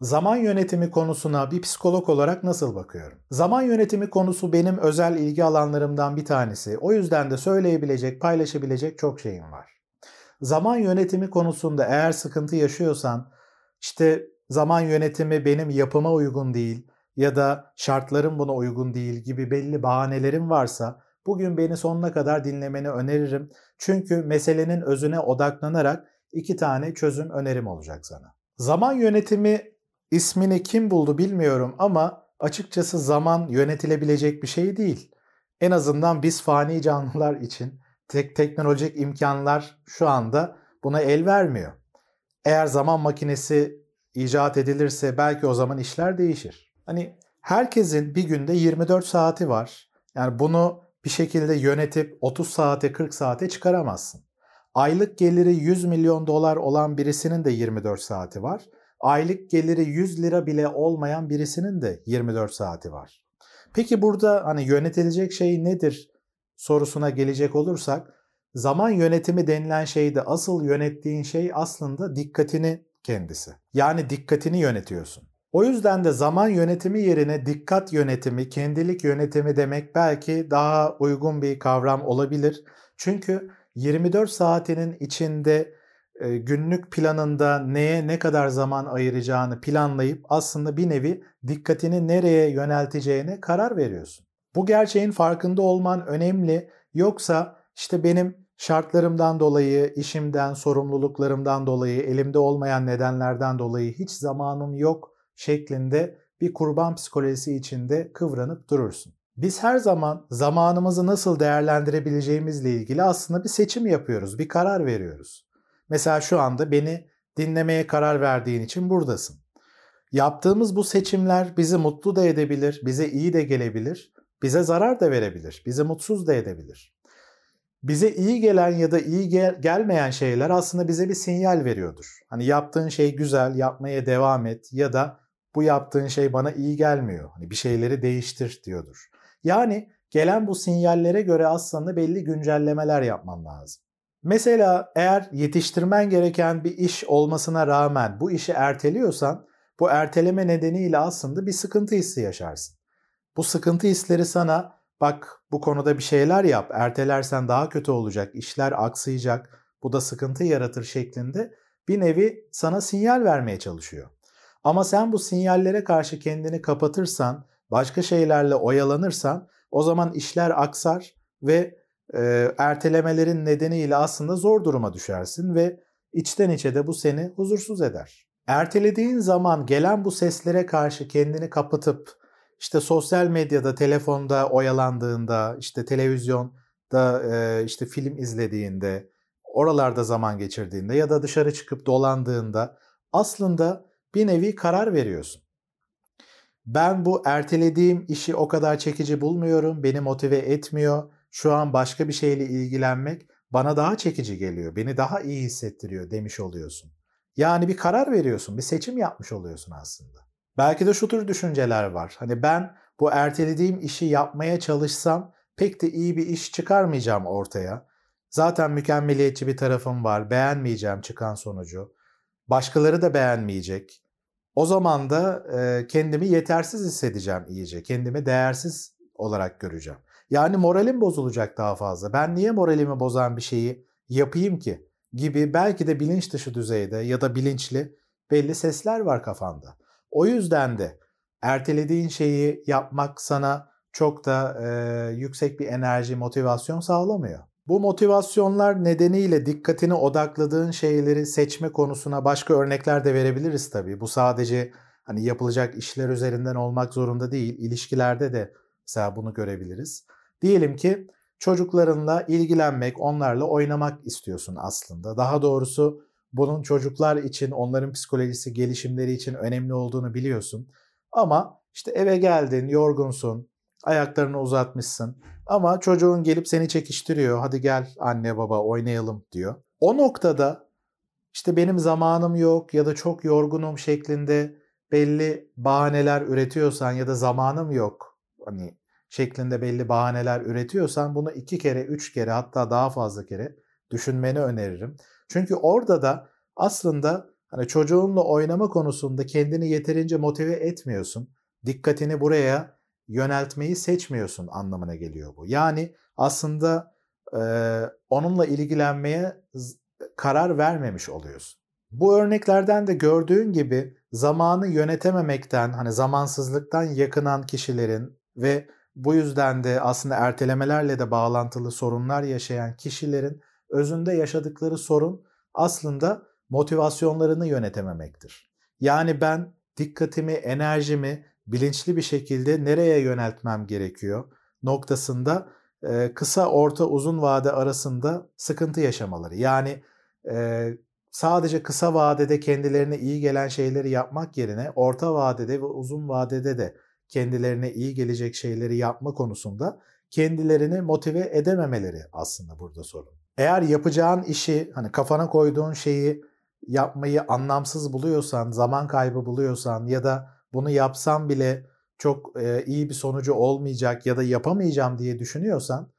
Zaman yönetimi konusuna bir psikolog olarak nasıl bakıyorum? Zaman yönetimi konusu benim özel ilgi alanlarımdan bir tanesi. O yüzden de söyleyebilecek, paylaşabilecek çok şeyim var. Zaman yönetimi konusunda eğer sıkıntı yaşıyorsan, işte zaman yönetimi benim yapıma uygun değil ya da şartlarım buna uygun değil gibi belli bahanelerim varsa bugün beni sonuna kadar dinlemeni öneririm. Çünkü meselenin özüne odaklanarak iki tane çözüm önerim olacak sana. Zaman yönetimi ismini kim buldu bilmiyorum ama açıkçası zaman yönetilebilecek bir şey değil. En azından biz fani canlılar için tek teknolojik imkanlar şu anda buna el vermiyor. Eğer zaman makinesi icat edilirse belki o zaman işler değişir. Hani herkesin bir günde 24 saati var. Yani bunu bir şekilde yönetip 30 saate 40 saate çıkaramazsın. Aylık geliri 100 milyon dolar olan birisinin de 24 saati var. Aylık geliri 100 lira bile olmayan birisinin de 24 saati var. Peki burada hani yönetilecek şey nedir sorusuna gelecek olursak zaman yönetimi denilen şeyde asıl yönettiğin şey aslında dikkatini kendisi. Yani dikkatini yönetiyorsun. O yüzden de zaman yönetimi yerine dikkat yönetimi, kendilik yönetimi demek belki daha uygun bir kavram olabilir. Çünkü 24 saatinin içinde günlük planında neye ne kadar zaman ayıracağını planlayıp aslında bir nevi dikkatini nereye yönelteceğine karar veriyorsun. Bu gerçeğin farkında olman önemli. Yoksa işte benim şartlarımdan dolayı, işimden, sorumluluklarımdan dolayı, elimde olmayan nedenlerden dolayı hiç zamanım yok şeklinde bir kurban psikolojisi içinde kıvranıp durursun. Biz her zaman zamanımızı nasıl değerlendirebileceğimizle ilgili aslında bir seçim yapıyoruz, bir karar veriyoruz. Mesela şu anda beni dinlemeye karar verdiğin için buradasın. Yaptığımız bu seçimler bizi mutlu da edebilir, bize iyi de gelebilir, bize zarar da verebilir, bizi mutsuz da edebilir. Bize iyi gelen ya da iyi gel- gelmeyen şeyler aslında bize bir sinyal veriyordur. Hani yaptığın şey güzel, yapmaya devam et ya da bu yaptığın şey bana iyi gelmiyor. Hani bir şeyleri değiştir diyordur. Yani gelen bu sinyallere göre aslında belli güncellemeler yapman lazım. Mesela eğer yetiştirmen gereken bir iş olmasına rağmen bu işi erteliyorsan bu erteleme nedeniyle aslında bir sıkıntı hissi yaşarsın. Bu sıkıntı hisleri sana bak bu konuda bir şeyler yap, ertelersen daha kötü olacak, işler aksayacak, bu da sıkıntı yaratır şeklinde bir nevi sana sinyal vermeye çalışıyor. Ama sen bu sinyallere karşı kendini kapatırsan, başka şeylerle oyalanırsan o zaman işler aksar ve e, ertelemelerin nedeniyle aslında zor duruma düşersin ve içten içe de bu seni huzursuz eder. Ertelediğin zaman gelen bu seslere karşı kendini kapatıp işte sosyal medyada, telefonda oyalandığında, işte televizyonda e, işte film izlediğinde, oralarda zaman geçirdiğinde ya da dışarı çıkıp dolandığında aslında bir nevi karar veriyorsun. Ben bu ertelediğim işi o kadar çekici bulmuyorum, beni motive etmiyor. Şu an başka bir şeyle ilgilenmek bana daha çekici geliyor, beni daha iyi hissettiriyor demiş oluyorsun. Yani bir karar veriyorsun, bir seçim yapmış oluyorsun aslında. Belki de şu tür düşünceler var. Hani ben bu ertelediğim işi yapmaya çalışsam pek de iyi bir iş çıkarmayacağım ortaya. Zaten mükemmeliyetçi bir tarafım var. Beğenmeyeceğim çıkan sonucu. Başkaları da beğenmeyecek. O zaman da e, kendimi yetersiz hissedeceğim iyice. Kendimi değersiz olarak göreceğim. Yani moralim bozulacak daha fazla. Ben niye moralimi bozan bir şeyi yapayım ki? Gibi belki de bilinç dışı düzeyde ya da bilinçli belli sesler var kafanda. O yüzden de ertelediğin şeyi yapmak sana çok da e, yüksek bir enerji, motivasyon sağlamıyor. Bu motivasyonlar nedeniyle dikkatini odakladığın şeyleri seçme konusuna başka örnekler de verebiliriz tabii. Bu sadece hani yapılacak işler üzerinden olmak zorunda değil. İlişkilerde de mesela bunu görebiliriz. Diyelim ki çocuklarınla ilgilenmek, onlarla oynamak istiyorsun aslında. Daha doğrusu bunun çocuklar için, onların psikolojisi, gelişimleri için önemli olduğunu biliyorsun. Ama işte eve geldin, yorgunsun, ayaklarını uzatmışsın. Ama çocuğun gelip seni çekiştiriyor. Hadi gel anne baba oynayalım diyor. O noktada işte benim zamanım yok ya da çok yorgunum şeklinde belli bahaneler üretiyorsan ya da zamanım yok hani şeklinde belli bahaneler üretiyorsan bunu iki kere, üç kere hatta daha fazla kere düşünmeni öneririm. Çünkü orada da aslında Hani çocuğunla oynama konusunda kendini yeterince motive etmiyorsun. Dikkatini buraya yöneltmeyi seçmiyorsun anlamına geliyor bu. Yani aslında e, onunla ilgilenmeye karar vermemiş oluyorsun. Bu örneklerden de gördüğün gibi zamanı yönetememekten, hani zamansızlıktan yakınan kişilerin ve bu yüzden de aslında ertelemelerle de bağlantılı sorunlar yaşayan kişilerin özünde yaşadıkları sorun aslında motivasyonlarını yönetememektir. Yani ben dikkatimi, enerjimi bilinçli bir şekilde nereye yöneltmem gerekiyor noktasında kısa, orta, uzun vade arasında sıkıntı yaşamaları. Yani sadece kısa vadede kendilerine iyi gelen şeyleri yapmak yerine orta vadede ve uzun vadede de kendilerine iyi gelecek şeyleri yapma konusunda kendilerini motive edememeleri aslında burada sorun. Eğer yapacağın işi hani kafana koyduğun şeyi yapmayı anlamsız buluyorsan, zaman kaybı buluyorsan ya da bunu yapsam bile çok e, iyi bir sonucu olmayacak ya da yapamayacağım diye düşünüyorsan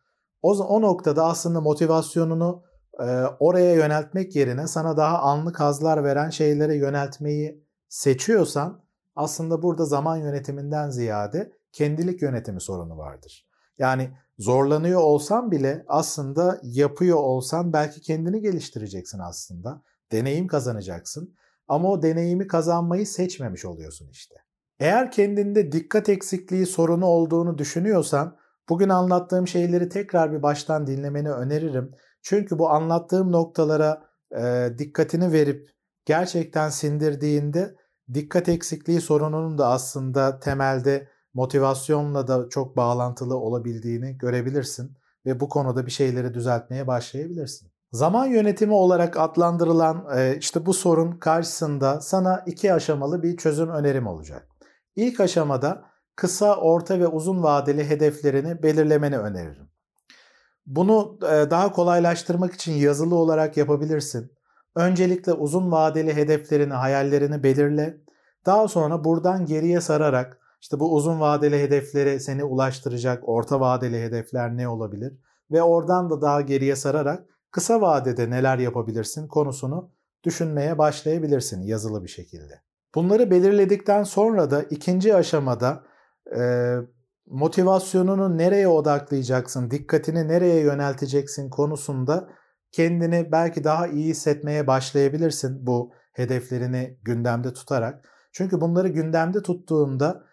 o, o noktada aslında motivasyonunu e, oraya yöneltmek yerine sana daha anlık hazlar veren şeylere yöneltmeyi seçiyorsan aslında burada zaman yönetiminden ziyade kendilik yönetimi sorunu vardır. Yani zorlanıyor olsan bile aslında yapıyor olsan belki kendini geliştireceksin aslında. Deneyim kazanacaksın. Ama o deneyimi kazanmayı seçmemiş oluyorsun işte. Eğer kendinde dikkat eksikliği sorunu olduğunu düşünüyorsan bugün anlattığım şeyleri tekrar bir baştan dinlemeni öneririm. Çünkü bu anlattığım noktalara e, dikkatini verip gerçekten sindirdiğinde dikkat eksikliği sorununun da aslında temelde motivasyonla da çok bağlantılı olabildiğini görebilirsin ve bu konuda bir şeyleri düzeltmeye başlayabilirsin. Zaman yönetimi olarak adlandırılan e, işte bu sorun karşısında sana iki aşamalı bir çözüm önerim olacak. İlk aşamada kısa, orta ve uzun vadeli hedeflerini belirlemeni öneririm. Bunu e, daha kolaylaştırmak için yazılı olarak yapabilirsin. Öncelikle uzun vadeli hedeflerini, hayallerini belirle. Daha sonra buradan geriye sararak işte bu uzun vadeli hedeflere seni ulaştıracak orta vadeli hedefler ne olabilir? Ve oradan da daha geriye sararak kısa vadede neler yapabilirsin konusunu düşünmeye başlayabilirsin yazılı bir şekilde. Bunları belirledikten sonra da ikinci aşamada e, motivasyonunu nereye odaklayacaksın, dikkatini nereye yönelteceksin konusunda kendini belki daha iyi hissetmeye başlayabilirsin bu hedeflerini gündemde tutarak. Çünkü bunları gündemde tuttuğunda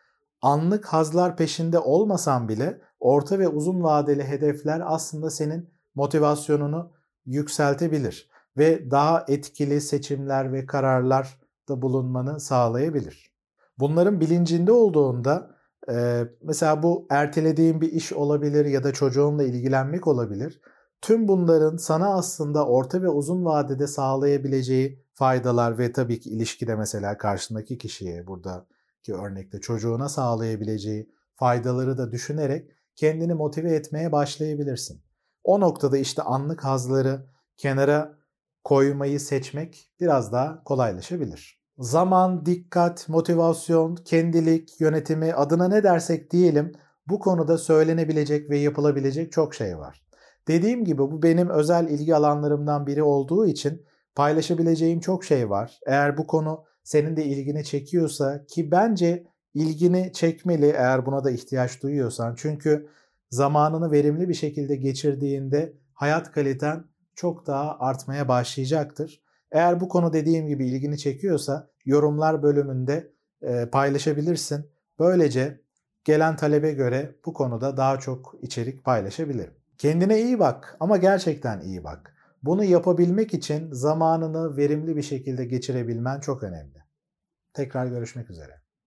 anlık hazlar peşinde olmasan bile orta ve uzun vadeli hedefler aslında senin motivasyonunu yükseltebilir ve daha etkili seçimler ve kararlar da bulunmanı sağlayabilir. Bunların bilincinde olduğunda mesela bu ertelediğin bir iş olabilir ya da çocuğunla ilgilenmek olabilir. Tüm bunların sana aslında orta ve uzun vadede sağlayabileceği faydalar ve tabii ki ilişkide mesela karşındaki kişiye buradaki örnekte çocuğuna sağlayabileceği faydaları da düşünerek kendini motive etmeye başlayabilirsin. O noktada işte anlık hazları kenara koymayı seçmek biraz daha kolaylaşabilir. Zaman, dikkat, motivasyon, kendilik, yönetimi adına ne dersek diyelim bu konuda söylenebilecek ve yapılabilecek çok şey var. Dediğim gibi bu benim özel ilgi alanlarımdan biri olduğu için paylaşabileceğim çok şey var. Eğer bu konu senin de ilgini çekiyorsa ki bence ilgini çekmeli eğer buna da ihtiyaç duyuyorsan. Çünkü zamanını verimli bir şekilde geçirdiğinde hayat kaliten çok daha artmaya başlayacaktır. Eğer bu konu dediğim gibi ilgini çekiyorsa yorumlar bölümünde e, paylaşabilirsin. Böylece gelen talebe göre bu konuda daha çok içerik paylaşabilirim. Kendine iyi bak ama gerçekten iyi bak. Bunu yapabilmek için zamanını verimli bir şekilde geçirebilmen çok önemli. Tekrar görüşmek üzere.